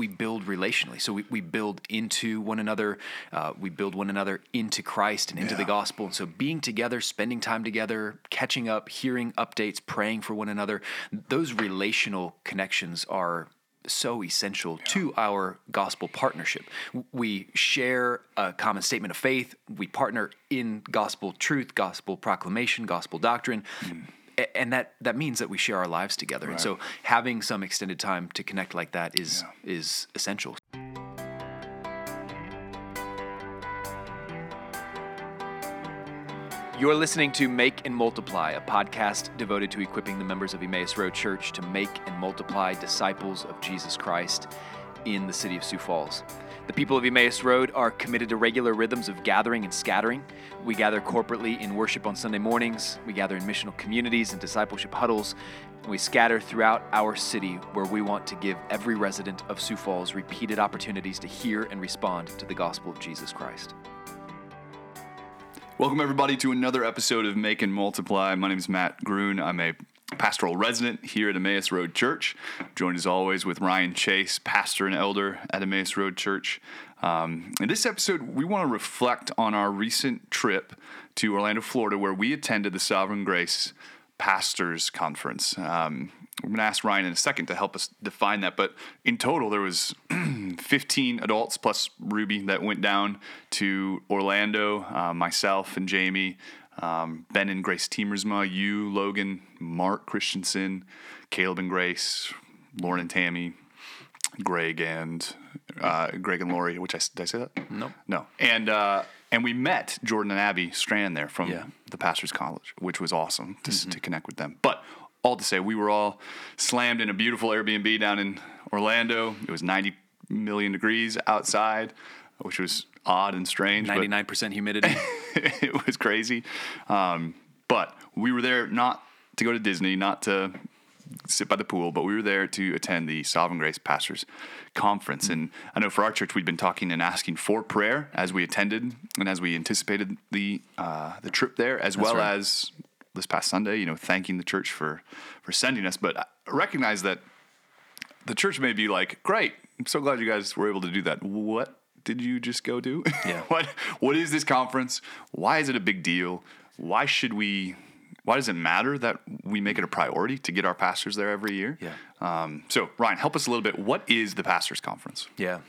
we build relationally. So we, we build into one another. Uh, we build one another into Christ and into the gospel. And so being together, spending time together, catching up, hearing updates, praying for one another, those relational connections are so essential to our gospel partnership. We share a common statement of faith. We partner in gospel truth, gospel proclamation, gospel doctrine. A- And that, that means that we share our lives together. And so having some extended time to connect like that is is essential. You're listening to Make and Multiply, a podcast devoted to equipping the members of Emmaus Road Church to make and multiply disciples of Jesus Christ in the city of Sioux Falls. The people of Emmaus Road are committed to regular rhythms of gathering and scattering. We gather corporately in worship on Sunday mornings, we gather in missional communities and discipleship huddles, and we scatter throughout our city where we want to give every resident of Sioux Falls repeated opportunities to hear and respond to the gospel of Jesus Christ. Welcome, everybody, to another episode of Make and Multiply. My name is Matt Grun. I'm a pastoral resident here at Emmaus Road Church. Joined as always with Ryan Chase, pastor and elder at Emmaus Road Church. Um, in this episode, we want to reflect on our recent trip to Orlando, Florida, where we attended the Sovereign Grace Pastors Conference. Um, we're going to ask Ryan in a second to help us define that, but in total, there was 15 adults plus Ruby that went down to Orlando. Uh, myself and Jamie, um, Ben and Grace Teamersma, you, Logan, Mark Christensen, Caleb and Grace, Lauren and Tammy, Greg and uh, Greg and Lori. Which I did I say that? Nope. No. And uh, and we met Jordan and Abby Strand there from Yeah. the Pastors College, which was awesome to, to connect with them. But all to say, we were all slammed in a beautiful Airbnb down in Orlando. It was 90 million degrees outside, which was odd and strange. 99% humidity. it was crazy. Um, but we were there not to go to Disney, not to sit by the pool, but we were there to attend the Sovereign Grace Pastors Conference. And I know for our church, we'd been talking and asking for prayer as we attended and as we anticipated the uh, the trip there, as well right. as this past Sunday, you know, thanking the church for for sending us. But I recognize that the church may be like, great, I'm so glad you guys were able to do that. What did you just go do? Yeah. what what is this conference? Why is it a big deal? Why should we why does it matter that we make it a priority to get our pastors there every year? Yeah. Um, so Ryan, help us a little bit. What is the pastors conference? Yeah.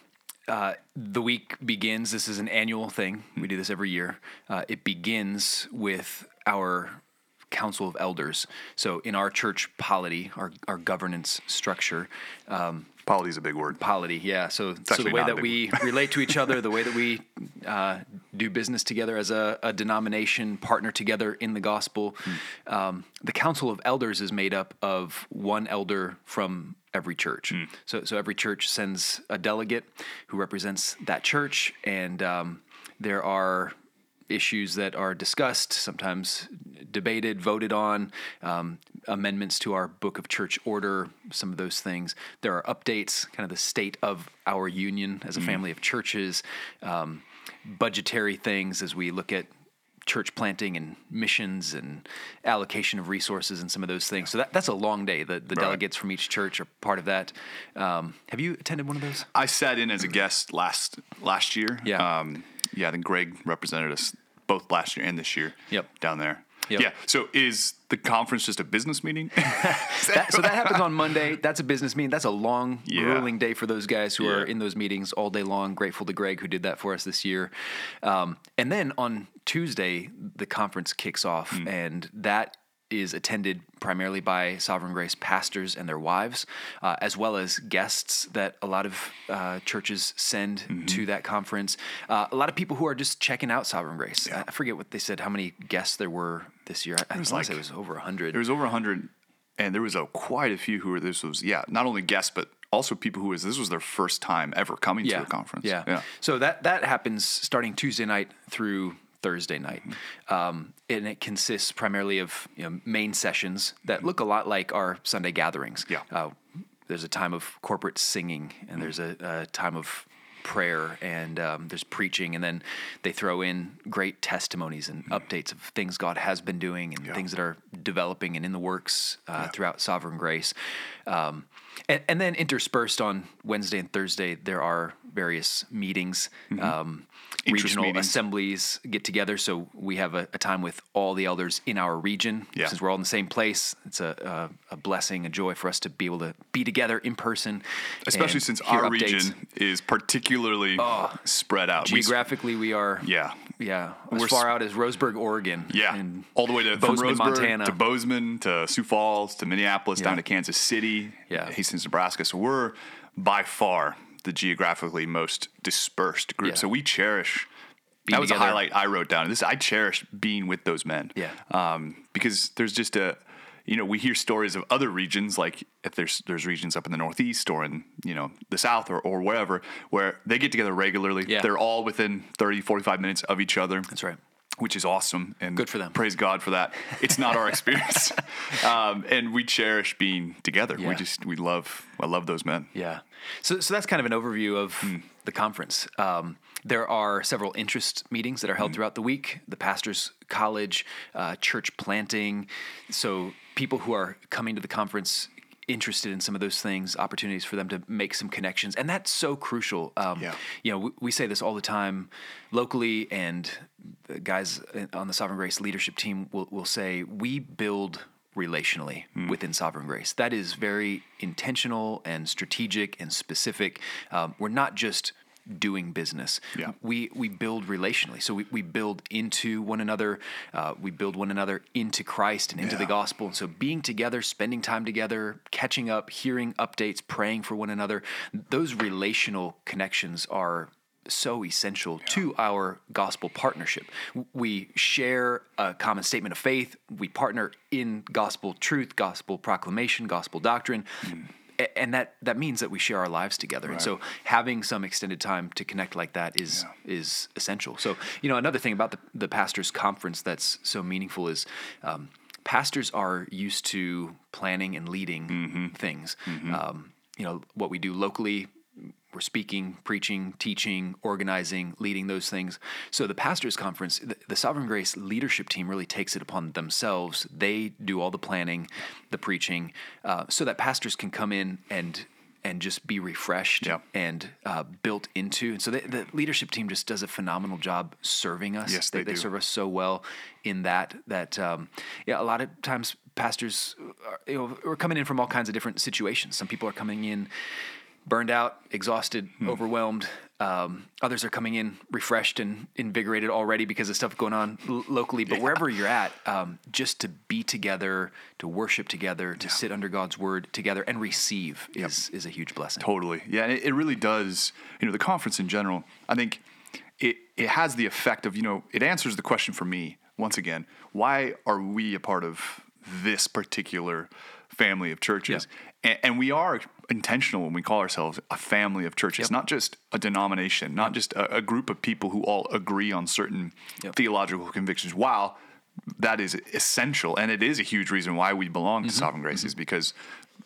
Uh, the week begins. This is an annual thing. We do this every year. Uh, it begins with our council of elders. So in our church polity, our, our governance structure, um, Polity is a big word. polity, yeah. So, so the way that we relate to each other, the way that we uh, do business together as a, a denomination, partner together in the gospel. Hmm. Um, the council of elders is made up of one elder from every church. Hmm. So, so every church sends a delegate who represents that church, and um, there are issues that are discussed, sometimes debated, voted on, um, amendments to our book of church order, some of those things. There are updates, kind of the state of our union as a family of churches, um, budgetary things as we look at church planting and missions and allocation of resources and some of those things. So that, that's a long day. The, the Right. delegates from each church are part of that. Um, have you attended one of those? I sat in as a guest last last year. Yeah. Um, yeah, I think Greg represented us both last year and this year. Yep. Down there. Yep. Yeah. So is the conference just a business meeting? That, so that happens on Monday. That's a business meeting. That's a long, Yeah. grueling day for those guys who are in those meetings all day long. Grateful to Greg who did that for us this year. Um, and then on Tuesday, the conference kicks off, Hmm. and that is attended primarily by Sovereign Grace pastors and their wives, uh, as well as guests that a lot of uh, churches send Mm-hmm. to that conference. Uh, a lot of people who are just checking out Sovereign Grace. I I forget what they said, how many guests there were this year. I, I was like- it was over 100. There was over 100, and there was a quite a few who were, this was, yeah, not only guests, but also people who was, this was their first time ever coming to a conference. Yeah. Yeah. So that that happens starting Tuesday night through Thursday night, um, and it consists primarily of you know, main sessions that look a lot like our Sunday gatherings. Yeah. Uh, there's a time of corporate singing, and there's a, a time of prayer and um, there's preaching, and then they throw in great testimonies and updates of things God has been doing and Yeah. things that are developing and in the works uh, throughout Sovereign Grace. Um, and, and then interspersed on Wednesday and Thursday, there are various meetings, um, regional meetings. assemblies get together. So we have a, a time with all the elders in our region. Yeah. Since we're all in the same place, it's a, a, a blessing, a joy for us to be able to be together in person. Especially since our updates. Oh. region is particularly spread out. Geographically, we are yeah. yeah as We're far s- out as Roseburg, Oregon. Yeah, and all the way to from Bozeman, Roseburg Montana. to Bozeman to Sioux Falls to Minneapolis down to Kansas City, Yeah. Hastings, Nebraska. So we're by far the geographically most dispersed group. Yeah. So we cherish. Being that was together. a highlight I wrote down. This I cherish being with those men. Yeah. um, because there's just a. You know, we hear stories of other regions, like if there's there's regions up in the Northeast or in you know the South or, or wherever, where they get together regularly. Yeah. They're all within 30, 45 minutes of each other That's right. Which is awesome and Good for them. Praise God for that. It's not our experience, um, and we cherish being together. Yeah. We just we love I love those men. Yeah. So, so that's kind of an overview of Hmm. the conference. Um, there are several interest meetings that are held throughout the week. The pastors' college, uh, church planting. So people who are coming to the conference interested in some of those things, opportunities for them to make some connections, and that's so crucial. Um, Yeah. You know, we, we say this all the time locally, and the guys on the Sovereign Grace leadership team will, will say we build relationally Hmm. within Sovereign Grace. That is very intentional and strategic and specific. Um, we're not just doing business. Yeah. We we build relationally. So we, we build into one another. Uh, we build one another into Christ and into the gospel. And so being together, spending time together, catching up, hearing updates, praying for one another, those relational connections are so essential to our gospel partnership. We share a common statement of faith. We partner in gospel truth, gospel proclamation, gospel doctrine. A- And that, that means that we share our lives together. And so having some extended time to connect like that is is essential. So, you know, another thing about the, the pastors conference that's so meaningful is um, pastors are used to planning and leading things. Um, you know, what we do locally, we're speaking, preaching, teaching, organizing, leading those things. So the pastors conference, the, the Sovereign Grace leadership team really takes it upon themselves. They do all the planning, the preaching, uh, so that pastors can come in and and just be refreshed Yeah. and uh, built into. And so the, the leadership team just does a phenomenal job serving us. Yes, they do. serve us so well in that that um, yeah, a lot of times pastors are, you know, are coming in from all kinds of different situations. Some people are coming in burned out, exhausted, Hmm. overwhelmed. Um, others are coming in refreshed and invigorated already because of stuff going on l- locally. But wherever you're at, um, just to be together, to worship together, to sit under God's word together and receive is is a huge blessing. Totally. Yeah, and it, it really does. You know, the conference in general, I think it it has the effect of, you know, it answers the question for me once again, why are we a part of this particular family of churches? And, and we are intentional when we call ourselves a family of churches, not just a denomination, not just a, a group of people who all agree on certain Yep. theological convictions. While that is essential, and it is a huge reason why we belong Mm-hmm. to Sovereign Grace, is because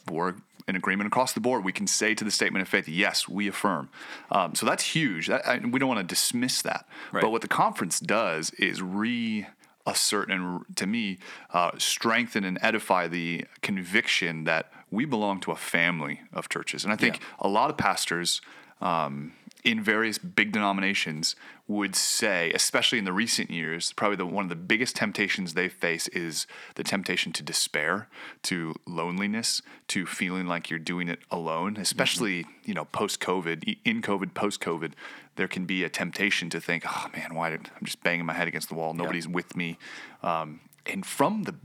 we're in agreement across the board. We can say to the statement of faith, yes, we affirm. Um, so that's huge. That, I, we don't want to dismiss that. Right. But what the conference does is reassert and, to me, uh, strengthen and edify the conviction that we belong to a family of churches. And I think Yeah. a lot of pastors um, in various big denominations would say, especially in the recent years, probably the, one of the biggest temptations they face is the temptation to despair, to loneliness, to feeling like you're doing it alone. Especially, you know, post COVID, in COVID, post COVID, there can be a temptation to think, "Oh man, why did I'm just banging my head against the wall? Nobody's with me." Um, and from the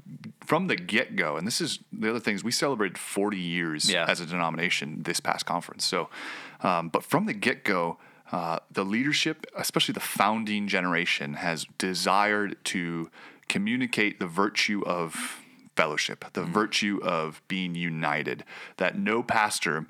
from the get go, and this is the other things we celebrated 40 years Yeah. as a denomination this past conference. So, um, but from the get go, uh, the leadership, especially the founding generation, has desired to communicate the virtue of fellowship, the virtue of being united, that no pastor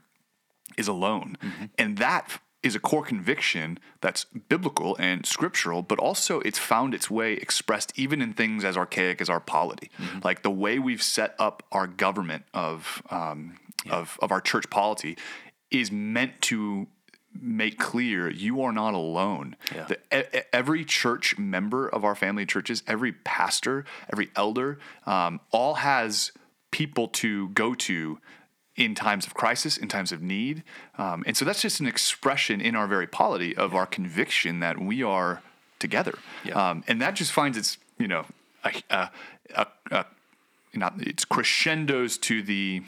is alone. And that is a core conviction that's biblical and scriptural, but also it's found its way expressed even in things as archaic as our polity. Like the way we've set up our government of, um, of, of our church polity is meant to make clear you are not alone. Yeah. The- e- every church member of our family churches, every pastor, every elder, um, all has people to go to in times of crisis, in times of need. Um, and so that's just an expression in our very polity of our conviction that we are together. Yeah. Um, and that just finds its, you know, a, a, a, a not it's crescendos to the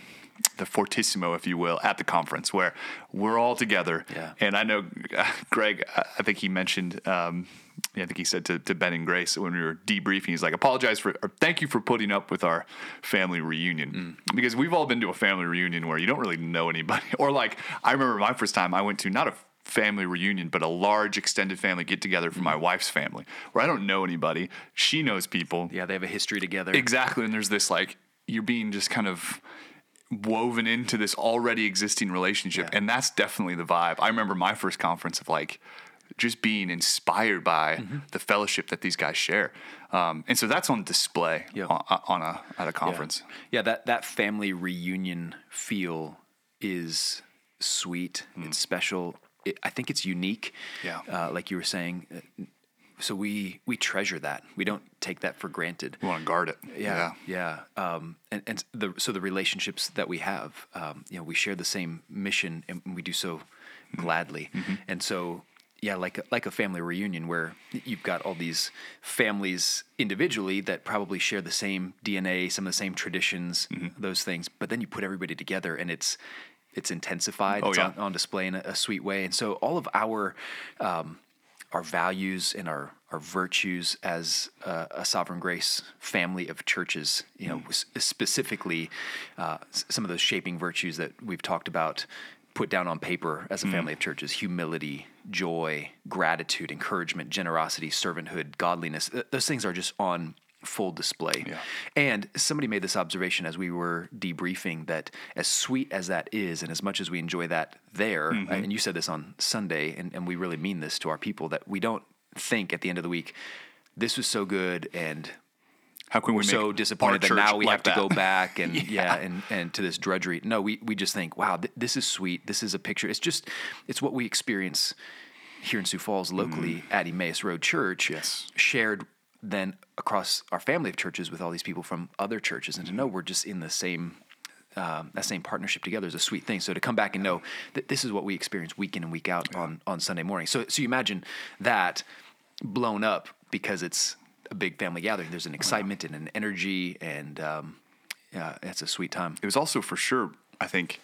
the fortissimo, if you will, at the conference where we're all together. Yeah. And I know Greg, I I think he mentioned, um, I think he said to, to Ben and Grace when we were debriefing, he's like, apologize for, or thank you for putting up with our family reunion. Mm. Because we've all been to a family reunion where you don't really know anybody. Or like, I remember my first time I went to not a family reunion, but a large extended family get together for my mm. wife's family where I don't know anybody. She knows people. Yeah, they have a history together. Exactly. And there's this like you're being just kind of woven into this already existing relationship. Yeah. And that's definitely the vibe. I remember my first conference of like just being inspired by Mm-hmm. the fellowship that these guys share. Um, and so that's on display Yeah. on, on a at a conference. Yeah, that that family reunion feel is sweet. It's special. It, I think it's unique. Yeah. uh, like you were saying. Uh, So we we treasure that. We don't take that for granted. We want to guard it. Yeah, yeah. Um, and and the so the relationships that we have, um, you know, we share the same mission, and we do so gladly. And so, yeah, like a, like a family reunion where you've got all these families individually that probably share the same DNA, some of the same traditions, those things. But then you put everybody together, and it's it's intensified. Oh, it's yeah. on, on display in a, a sweet way. And so all of our um, our values and our our virtues as a, a sovereign grace family of churches, you know, s- specifically uh, some of those shaping virtues that we've talked about put down on paper as a family of churches humility joy gratitude encouragement generosity servanthood godliness. Those things are just on full display Yeah. and somebody made this observation as we were debriefing that as sweet as that is, and as much as we enjoy that there, mm-hmm. and you said this on Sunday, and, and we really mean this to our people, that we don't think at the end of the week, this was so good, and How can we so disappointed that now we like have to go back and yeah. and and to this drudgery. No, we we just think, wow, th- this is sweet. This is a picture. It's just it's what we experience here in Sioux Falls locally at Emmaus Road Church. Mm-hmm. Yes. shared then across our family of churches with all these people from other churches, and to know we're just in the same. Um, that same partnership together is a sweet thing. So to come back and know that this is what we experience week in and week out on, on Sunday morning. So so you imagine that blown up because it's a big family gathering. There's an excitement and an energy, and um, yeah, it's a sweet time. It was also for sure, I think,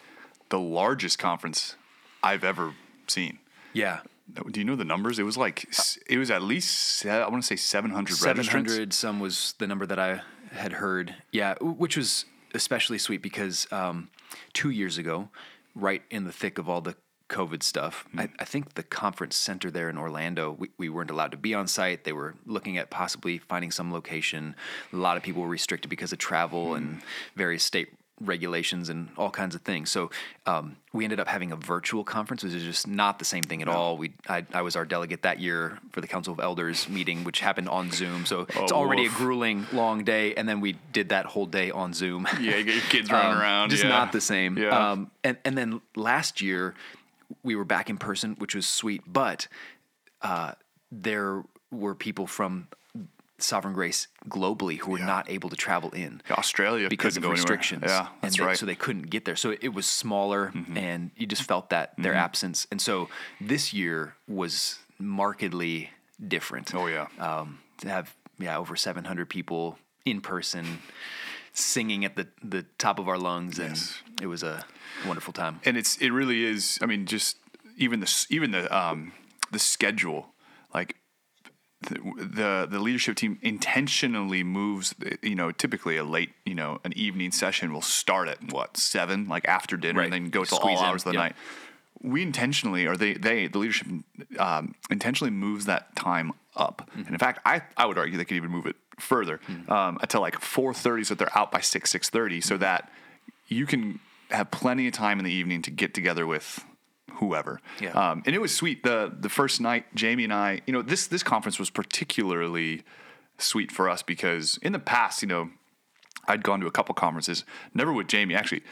the largest conference I've ever seen. Yeah, Do you know the numbers? It was like it was at least I want to say 700 seven registrants. hundred. Some was the number that I had heard. Yeah, which was especially sweet because um, two years ago, right in the thick of all the COVID stuff, I, I think the conference center there in Orlando, we, we weren't allowed to be on site. They were looking at possibly finding some location. A lot of people were restricted because of travel and various state regulations and all kinds of things. So um, we ended up having a virtual conference, which is just not the same thing at all. We I, I was our delegate that year for the Council of Elders meeting, which happened on Zoom. So it's Oh, already woof. a grueling, long day, and then we did that whole day on Zoom. Yeah, you get your kids running Um, around. Just yeah. not the same. Yeah. Um, and and then last year we were back in person, which was sweet, but uh, there were people from Sovereign Grace globally who were not able to travel in Australia because of go anywhere. restrictions. Yeah, and that's they- right. Mm-hmm. So they couldn't get there. So it was smaller, and you just felt that their absence. And so this year was markedly different. Oh, yeah. um, to have yeah over 700 people in person singing at the the top of our lungs, and Yes. it was a wonderful time. and it's it really is. I mean, just even the even the um the schedule, like the the, the leadership team intentionally moves. You know, typically a late, you know, an evening session will start at what seven, like after dinner, Right. and then go till Squeeze all in, hours of the yep. night. We intentionally, or they, they, the leadership, um, intentionally moves that time up. Mm-hmm. And in fact, I, I would argue they could even move it further um, until like four thirty, so that they're out by six, six thirty, so that you can have plenty of time in the evening to get together with whoever. Yeah. Um, and it was sweet. The the first night, Jamie and I, you know, this this conference was particularly sweet for us because in the past, you know, I'd gone to a couple conferences, never with Jamie. Actually,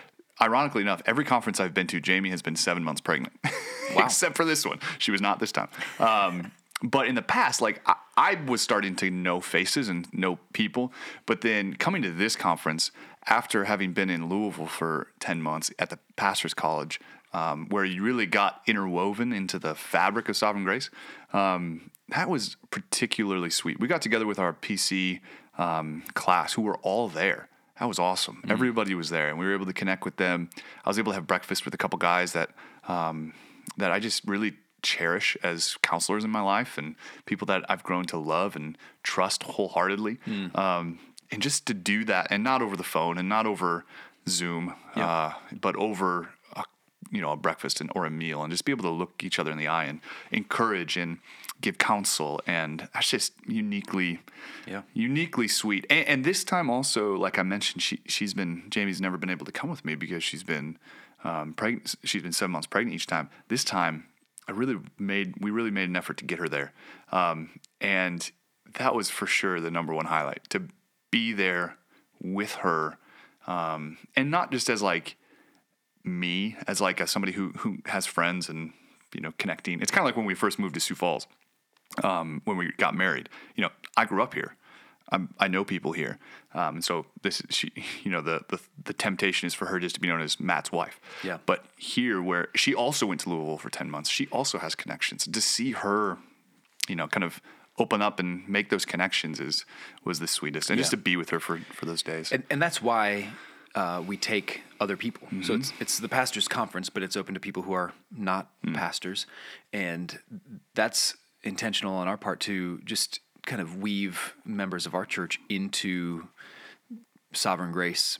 ironically enough, every conference I've been to, Jamie has been seven months pregnant, Wow. except for this one. She was not this time. Um, but in the past, like I, I was starting to know faces and know people. But then coming to this conference, after having been in Louisville for 10 months at the pastor's college, um, where you really got interwoven into the fabric of sovereign grace, um, that was particularly sweet. We got together with our PC um, class who were all there. That was awesome. Everybody was there, and we were able to connect with them. I was able to have breakfast with a couple guys that um, that I just really cherish as counselors in my life, and people that I've grown to love and trust wholeheartedly. Um, and just to do that, and not over the phone, and not over Zoom, uh, but over a, you know a breakfast and or a meal, and just be able to look each other in the eye and encourage and give counsel, and that's just uniquely Yeah. uniquely sweet. And, and this time also, like I mentioned, she she's been Jamie's never been able to come with me because she's been um, pregnant. She's been seven months pregnant each time. This time, I really made we really made an effort to get her there, um, and that was for sure the number one highlight to be there with her, um, and not just as like me as like as somebody who who has friends and you know connecting. It's kind of like when we first moved to Sioux Falls um, when we got married. You know, I grew up here. I'm, I know people here, um, and so this is she. You know, the, the the temptation is for her just to be known as Matt's wife. Yeah. But here, where she also went to Louisville for ten months, she also has connections. To see her, you know, kind of open up and make those connections is was the sweetest, and just to be with her for for those days. and, and that's why uh, we take other people. So Mm-hmm. it's it's the pastors' conference, but it's open to people who are not Mm. pastors, and that's intentional on our part to just kind of weave members of our church into sovereign grace.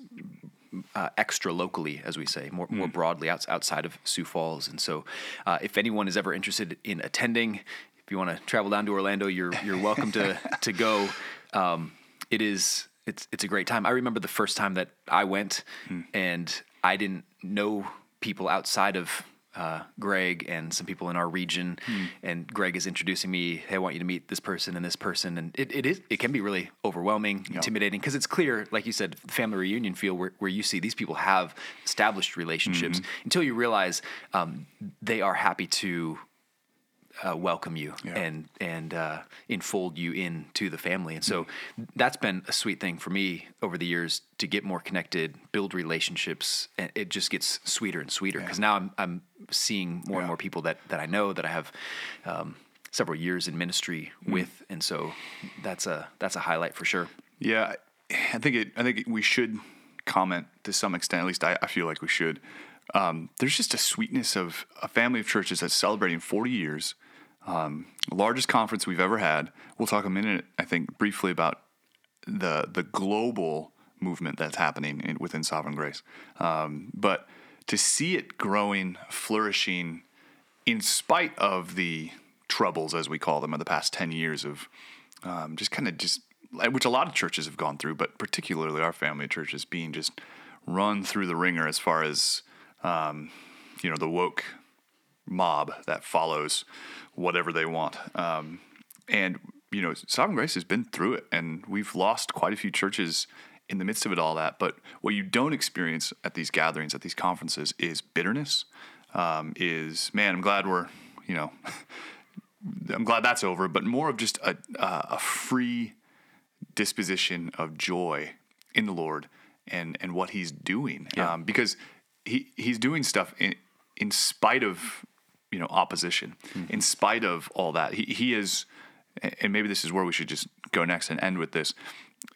Uh, extra locally, as we say, more Mm. more broadly outs outside of Sioux Falls, and so uh, if anyone is ever interested in attending, if you want to travel down to Orlando, you're you're welcome to to go. Um, it is it's it's a great time. I remember the first time that I went, and I didn't know people outside of uh, Greg and some people in our region, and Greg is introducing me. Hey, I want you to meet this person and this person, and it, it is it can be really overwhelming, intimidating because it's clear, like you said, the family reunion feel where, where you see these people have established relationships until you realize um, they are happy to uh, welcome you Yeah. and and uh, enfold you into the family. And so that's been a sweet thing for me over the years to get more connected, build relationships, and it just gets sweeter and sweeter because now I'm I'm seeing more and more people that that I know that I have. Um, several years in ministry Mm. with and so that's a that's a highlight for sure Yeah, I think it. I think we should comment to some extent. At least I, I feel like we should. Um, there's just a sweetness of a family of churches that's celebrating 40 years, um, largest conference we've ever had. We'll talk a minute, I think, briefly about the the global movement that's happening in, within Sovereign Grace. Um, but to see it growing, flourishing, in spite of the troubles, as we call them, of the past 10 years of um, just kind of just, which a lot of churches have gone through, but particularly our family churches being just run through the ringer as far as, um, you know, the woke mob that follows whatever they want. Um, and, you know, Sovereign Grace has been through it, and we've lost quite a few churches in the midst of it all that. But what you don't experience at these gatherings, at these conferences, is bitterness. Um, is man, I'm glad we're, you know, I'm glad that's over. But more of just a a a free disposition of joy in the Lord and and what He's doing, Yeah. um, because He He's doing stuff in in spite of you know opposition, in spite of all that. He He is, and maybe this is where we should just go next and end with this.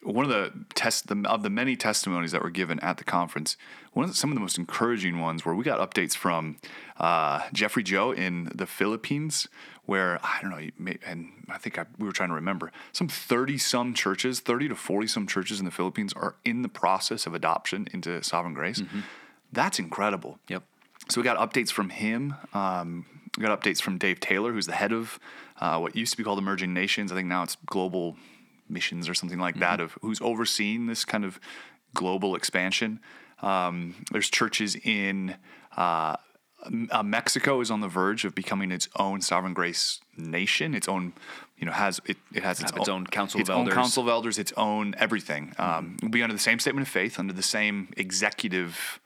One of the test the, of the many testimonies that were given at the conference, one of the, some of the most encouraging ones where we got updates from uh, Jeffrey Joe in the Philippines, where I don't know, and I think I, we were trying to remember some thirty some churches, thirty to forty some churches in the Philippines are in the process of adoption into Sovereign Grace. That's incredible. yep So we got updates from him. Um, we got updates from Dave Taylor, who's the head of uh, what used to be called Emerging Nations. I think now it's Global Missions or something like that. Of who's overseeing this kind of global expansion. Um, there's churches in uh, uh, Mexico is on the verge of becoming its own sovereign grace nation. Its own, you know, has it, it has its, its own council its of own elders. council of elders, its own everything. Um, Will be under the same statement of faith, under the same executive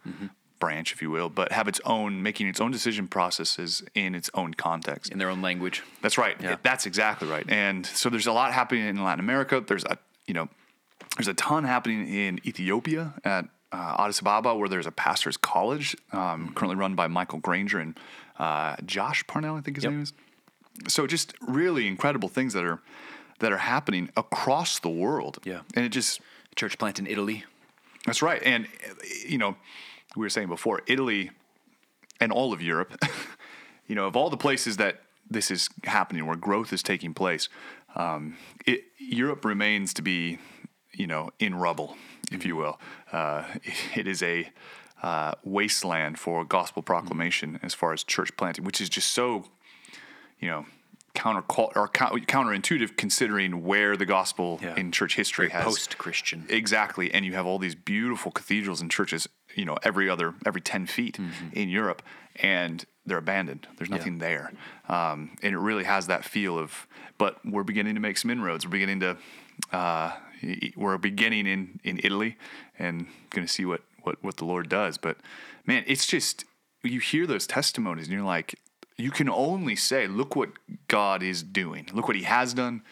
branch, if you will, but have its own, making its own decision processes in its own context. in their own language. That's right. Yeah. That's exactly right. And so there's a lot happening in Latin America. There's a you know there's a ton happening in Ethiopia at uh, Addis Ababa, where there's a pastor's college um, currently run by Michael Granger and uh, Josh Parnell, I think his Yep. name is. So just really incredible things that are that are happening across the world. Yeah. and it just Church plant in Italy. that's right. And, you know, we were saying before, Italy and all of Europe, you know, of all the places that this is happening, where growth is taking place, um, it, Europe remains to be, you know, in rubble, if you will. Uh, it is a uh, wasteland for gospel proclamation as far as church planting, which is just so, you know, counter or counterintuitive considering where the gospel Yeah. in church history has Post Christian. Exactly, and you have all these beautiful cathedrals and churches, you know, every other every ten feet in Europe, and they're abandoned. There's nothing there, um, and it really has that feel of. But we're beginning to make some inroads. We're beginning to. Uh, we're beginning in in Italy, and going to see what what what the Lord does. But man, it's just you hear those testimonies, and you're like, you can only say, look what God is doing. Look what He has done.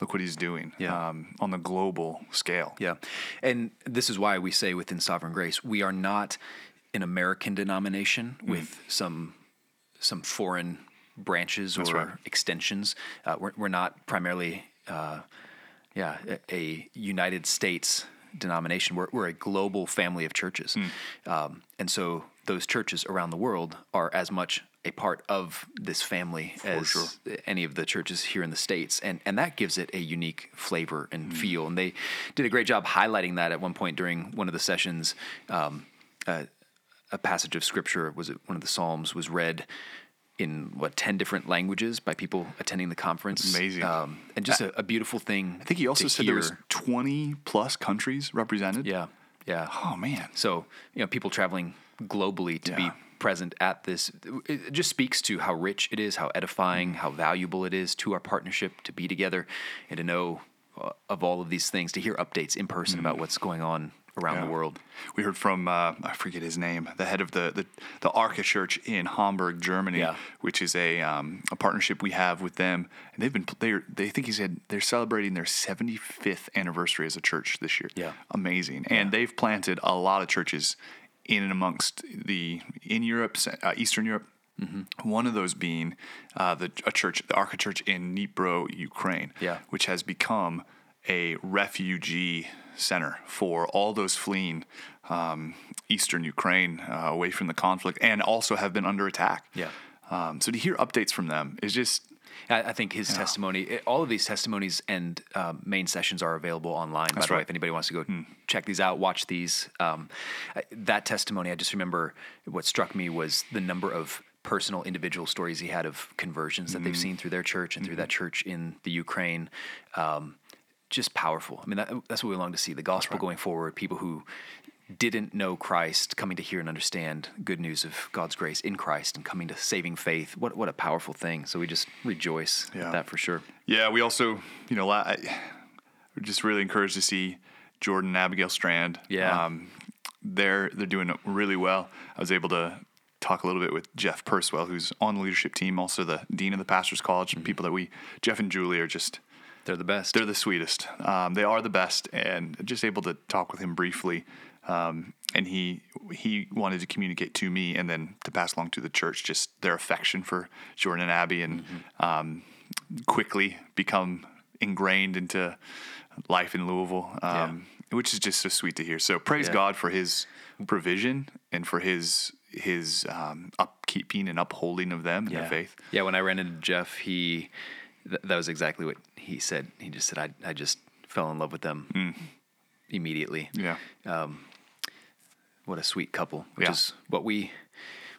Look what He's doing Yeah. um, on the global scale. Yeah. And this is why we say within Sovereign Grace, we are not an American denomination Mm. with some some foreign branches or right. extensions. Uh, we're, we're not primarily, uh, yeah, a, a United States denomination. We're, we're a global family of churches. Mm. Um, and so those churches around the world are as much a part of this family as sure. any of the churches here in the states and and that gives it a unique flavor and Mm. feel and they did a great job highlighting that at one point during one of the sessions um, uh, a passage of scripture was it one of the psalms was read in what 10 different languages by people attending the conference Amazing. um, and just a, a beautiful thing I think he also said there was 20 plus countries represented. yeah yeah Oh man. so, you know, people traveling globally to be Yeah. Present at this, it just speaks to how rich it is, how Mm. edifying, how valuable it is to our partnership to be together and to know uh, of all of these things, to hear updates in person about what's going on around Mm. Yeah. the world. We heard from uh, I forget his name, the head of the the, the Arca Church in Hamburg, Germany, Yeah. which is a um, a partnership we have with them, and they've been they they think he said they're celebrating their 75th anniversary as a church this year. Yeah. amazing, and they've planted a lot of churches in and amongst the in Europe, uh, Eastern Europe. Mm-hmm. One of those being uh, the a church, the Arca Church in Dnipro, Ukraine, Yeah. which has become a refugee center for all those fleeing um, eastern Ukraine uh, away from the conflict, and also have been under attack. Yeah. Um, so to hear updates from them is just I, I think his testimony, it- all of these testimonies and um, main sessions are available online. by That's the way, if anybody wants to go check these out, watch these. Um, that testimony, I just remember what struck me was the number of personal, individual stories he had of conversions that they've seen through their church and through that church in the Ukraine. Um, just powerful. I mean, that, that's what we long to see the gospel going forward. People who didn't know Christ coming to hear and understand good news of God's grace in Christ and coming to saving faith. What what a powerful thing. So we just rejoice Yeah. at that for sure. Yeah, we also, you know, I- we're just really encouraged to see Jordan and Abigail Strand. Yeah. um, they're they're doing really well. I was able to talk a little bit with Jeff Purswell, who's on the leadership team, also the dean of the pastors' college. and People that we, Jeff and Julie, are just They're the best. they're the sweetest. Um, they are the best, and just able to talk with him briefly. Um, and he he wanted to communicate to me and then to pass along to the church just their affection for Jordan and Abby, and um, quickly become ingrained into life in Louisville, um, which is just so sweet to hear. So praise Yeah. God for His provision and for His His um, upkeeping and upholding of them in their faith. Yeah, when I ran into Jeff, he th- that was exactly what he said. He just said, "I I just fell in love with them immediately." Yeah. What a sweet couple, which Yeah. is what we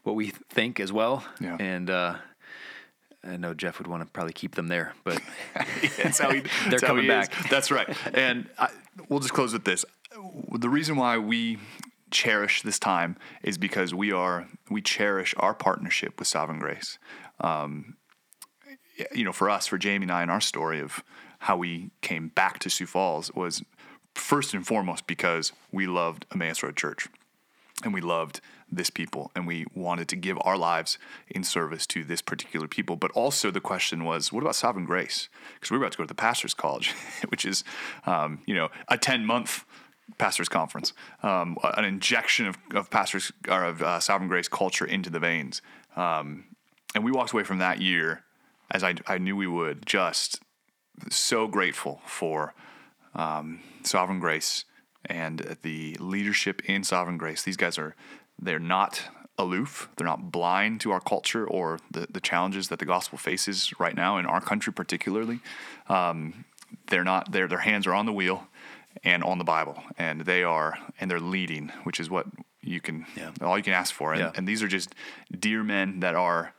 what we think as well. Yeah. And uh, I know Jeff would want to probably keep them there, but That's how he. They're that's coming he is. back. That's right. And I, we'll just close with this. The reason why we cherish this time is because we are we cherish our partnership with Sovereign Grace. Um, you know, for us, for Jamie and I, and our story of how we came back to Sioux Falls was first and foremost because we loved Emmaus Road Church. And we loved this people and we wanted to give our lives in service to this particular people. But also the question was what about sovereign grace? Because we were about to go to the pastors college which is um, you know a 10 month pastors conference um, an injection of, of pastors or of uh, sovereign grace culture into the veins. Um, and we walked away from that year as I, I knew we would just so grateful for um, sovereign grace and the leadership in sovereign grace these guys are they're not aloof. They're not blind to our culture or the, the challenges that the gospel faces right now in our country, particularly. Um, they're not. Their their hands are on the wheel and on the Bible, and they are and they're leading, which is what you can Yeah. all you can ask for. And, Yeah. and these are just dear men that are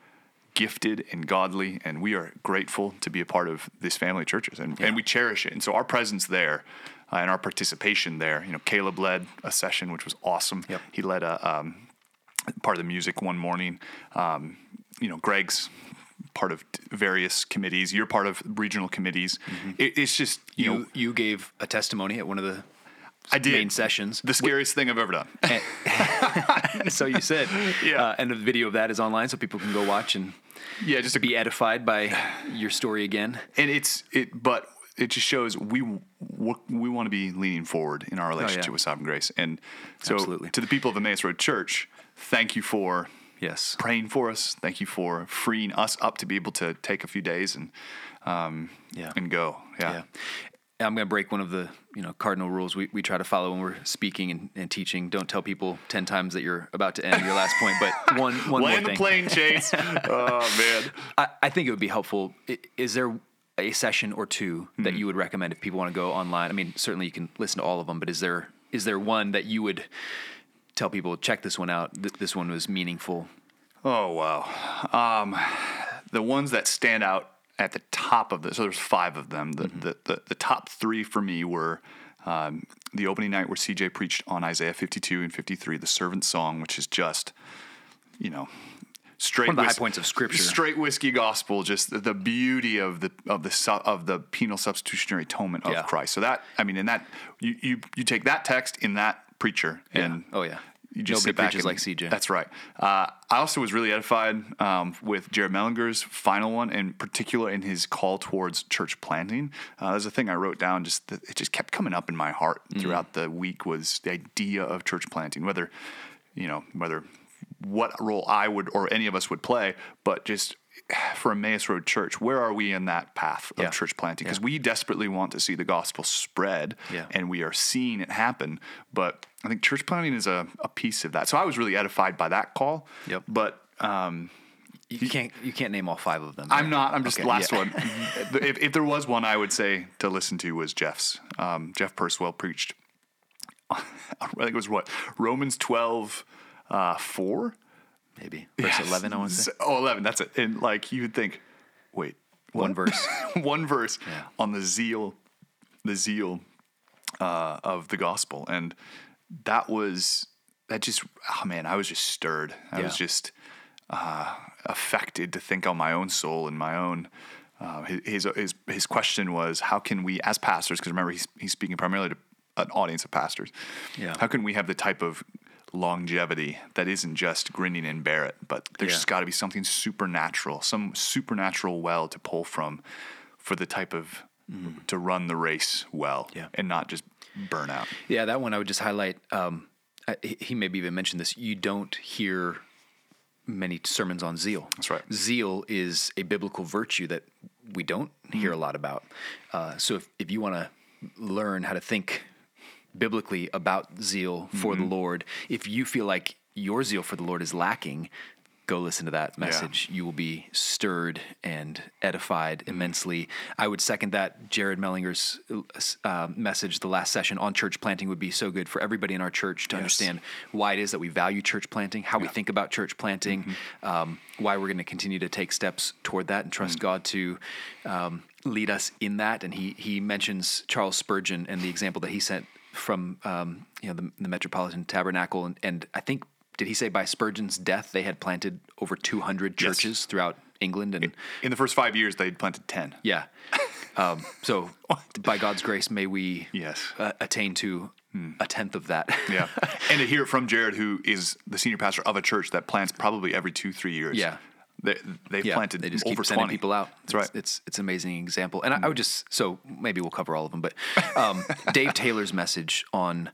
gifted and godly, and we are grateful to be a part of this family of churches, and, and we cherish it. And so our presence there uh, and our participation there, you know, Caleb led a session which was awesome. Yep. He led a um, part of the music one morning. Um, you know, Greg's part of various committees. You're part of regional committees. It, it's just you, You know, you gave a testimony at one of the I did main sessions. the scariest thing I've ever done. so you said, Yeah. Uh, and the video of that is online, so people can go watch and yeah, just to be edified by your story again. and it's it but it just shows we we want to be leaning forward in our relationship Oh, yeah. with sovereign grace and so Absolutely. to the people of Emmaus Road Church thank you for Yes. praying for us thank you for freeing us up to be able to take a few days and um Yeah. and go yeah, Yeah. I'm going to break one of the you know cardinal rules we, we try to follow when we're speaking and, and teaching. Don't tell people ten times that you're about to end your last point, but one one more land the thing. plane chase oh man I, I think it would be helpful. Is there a session or two Hmm. that you would recommend if people want to go online? I mean, certainly you can listen to all of them, but is there is there one that you would tell people check this one out? Th- this one was meaningful. Oh wow. Um, the ones that stand out at the top of the so there's five of them. The the, the, the top three for me were um, the opening night where CJ preached on Isaiah 52 and 53, the servant song, which is just you know straight One of the high points of Scripture. straight whiskey gospel just the, the beauty of the of the su- of the penal substitutionary atonement of Yeah. Christ so that I mean in that you you, you take that text in that preacher and Oh yeah. you just Nobody sit back and- like CJ. That's right. Uh, I also was really edified um, with Jared Mellinger's final one, in particular in his call towards church planting. Uh, there's a thing I wrote down. Just that it just kept coming up in my heart Mm. throughout the week was the idea of church planting. Whether you know whether what role I would or any of us would play, but just for Emmaus Road Church, where are we in that path of Yeah. church planting? Because we desperately want to see the gospel spread, Yeah. and we are seeing it happen. But I think church planting is a, a piece of that. So I was really edified by that call. Yep. But um, You can't you can't name all five of them. I'm not. I'm just Okay, last yeah. one. if, if there was one, I would say to listen to was Jeff's. Um, Jeff Purswell preached. I think it was what Romans 12, uh, four. Maybe verse Yes. eleven. I want to say Oh, 11. That's it. And like you would think, wait, one what? verse. one verse Yeah. on the zeal, the zeal uh, of the gospel, and that was that. Just oh man, I was just stirred. I was just uh, affected to think on my own soul and my own. Uh, his, his his question was, how can we, as pastors, because remember he's he's speaking primarily to an audience of pastors. Yeah. How can we have the type of longevity that isn't just grinning and bear it, but there's Yeah. just got to be something supernatural, some supernatural well to pull from for the type of to run the race well. Yeah. and not just burn out. Yeah, that one I would just highlight. Um, I, he- maybe even mentioned this. You don't hear many sermons on zeal. That's right. Zeal is a biblical virtue that we don't hear Mm-hmm. a lot about. Uh, so if, if you want to learn how to think biblically about zeal for Mm-hmm. the Lord, if you feel like your zeal for the Lord is lacking, go listen to that message. You will be stirred and edified Mm-hmm. immensely. I would second that. Jared Mellinger's uh, message, the last session on church planting, would be so good for everybody in our church to Yes. understand why it is that we value church planting, how we think about church planting, Mm-hmm. um, why we're going to continue to take steps toward that, and trust Mm. God to um, lead us in that. And he he mentions Charles Spurgeon and the example that he sent from um, you know the, the Metropolitan Tabernacle, and, and I think did he say by Spurgeon's death they had planted over 200 Yes. churches throughout England and In the first five years, they'd planted 10. yeah. Um, so by God's grace, may we Yes. uh, attain to a tenth of that. Yeah. and to hear it from Jared, who is the senior pastor of a church that plants probably every two, three years. Yeah. They, they've yeah, planted they just over keep sending 20. people out. That's right. It's, it's it's an amazing example, and I, I would just so maybe we'll cover all of them, but um, Dave Taylor's message on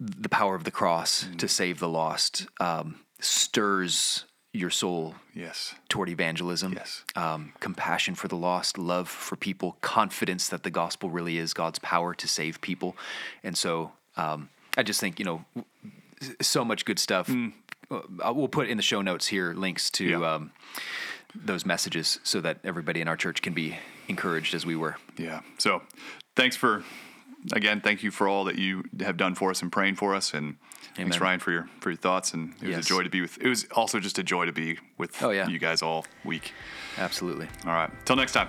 the power of the cross Mm. to save the lost um, stirs your soul yes. toward evangelism, Yes. um, compassion for the lost, love for people, confidence that the gospel really is God's power to save people, and so um, I just think you know so much good stuff. Uh, we'll put in the show notes here links to. Yeah. um, those messages so that everybody in our church can be encouraged as we were. Yeah. So thanks for, again, thank you for all that you have done for us and praying for us. And thanks, Ryan, for your, for your thoughts. And it was Yes. a joy to be with, it was also just a joy to be with Oh, yeah. you guys all week. Absolutely. All right. Till next time.